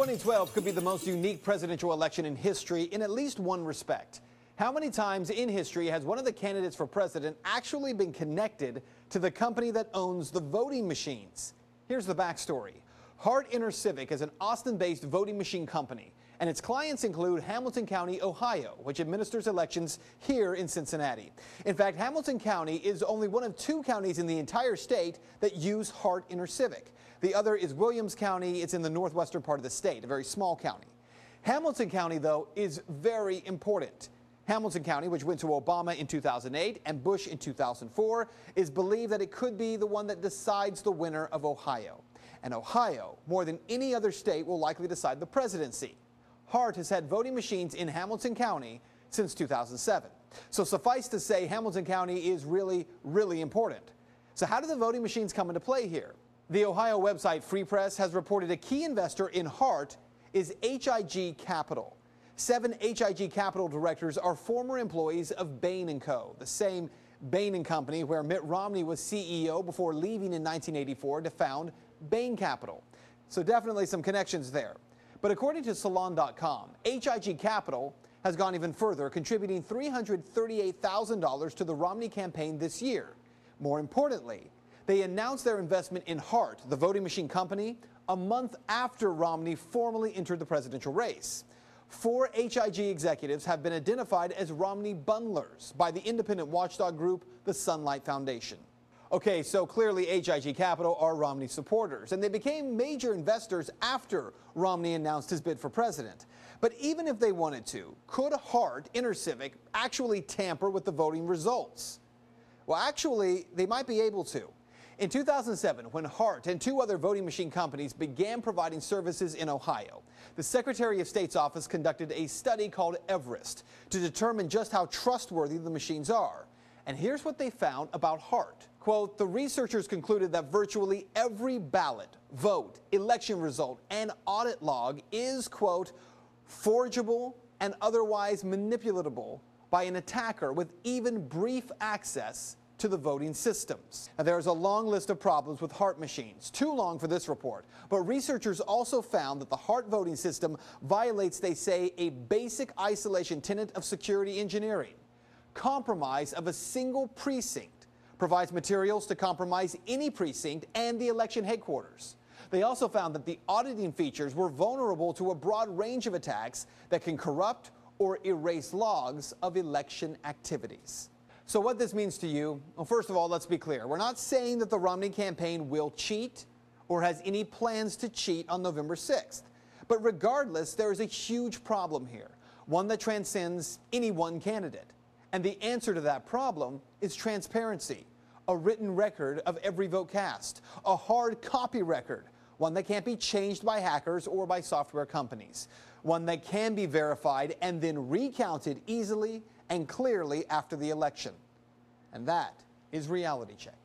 2012 could be the most unique presidential election in history in at least one respect. How many times in history has one of the candidates for president actually been connected to the company that owns the voting machines? Here's the backstory. Hart InterCivic is an Austin based voting machine company, and its clients include Hamilton County, Ohio, which administers elections here in Cincinnati. In fact, Hamilton County is only one of two counties in the entire state that use Hart InterCivic. The other is Williams County. It's in the northwestern part of the state, a very small county. Hamilton County, though, is very important. Hamilton County, which went to Obama in 2008 and Bush in 2004, is believed that it could be the one that decides the winner of Ohio. And Ohio, more than any other state, will likely decide the presidency. Hart has had voting machines in Hamilton County since 2007. So suffice to say, Hamilton County is really, really important. So how do the voting machines come into play here? The Ohio website Free Press has reported a key investor in Hart is HIG Capital. Seven HIG Capital directors are former employees of Bain & Co., the same Bain & Company where Mitt Romney was CEO before leaving in 1984 to found Bain Capital. So definitely some connections there. But according to Salon.com, HIG Capital has gone even further, contributing $338,000 to the Romney campaign this year. More importantly, they announced their investment in Hart, the voting machine company, a month after Romney formally entered the presidential race. Four HIG executives have been identified as Romney bundlers by the independent watchdog group, the Sunlight Foundation. Okay, so clearly HIG Capital are Romney supporters, and they became major investors after Romney announced his bid for president. But even if they wanted to, could Hart InterCivic actually tamper with the voting results? Well, actually, they might be able to. In 2007, when Hart and two other voting machine companies began providing services in Ohio, the Secretary of State's office conducted a study called Everest to determine just how trustworthy the machines are. And here's what they found about Hart. Quote, the researchers concluded that virtually every ballot, vote, election result, and audit log is, quote, forgeable and otherwise manipulatable by an attacker with even brief access to the voting systems. Now, there is a long list of problems with Hart machines, too long for this report. But researchers also found that the Hart voting system violates, they say, a basic isolation tenet of security engineering. Compromise of a single precinct provides materials to compromise any precinct and the election headquarters. They also found that the auditing features were vulnerable to a broad range of attacks that can corrupt or erase logs of election activities. So what this means to you, well, first of all, let's be clear. We're not saying that the Romney campaign will cheat or has any plans to cheat on November 6th. But regardless, there is a huge problem here, one that transcends any one candidate. And the answer to that problem is transparency, a written record of every vote cast, a hard copy record, one that can't be changed by hackers or by software companies, one that can be verified and then recounted easily and clearly after the election. And that is Reality Check.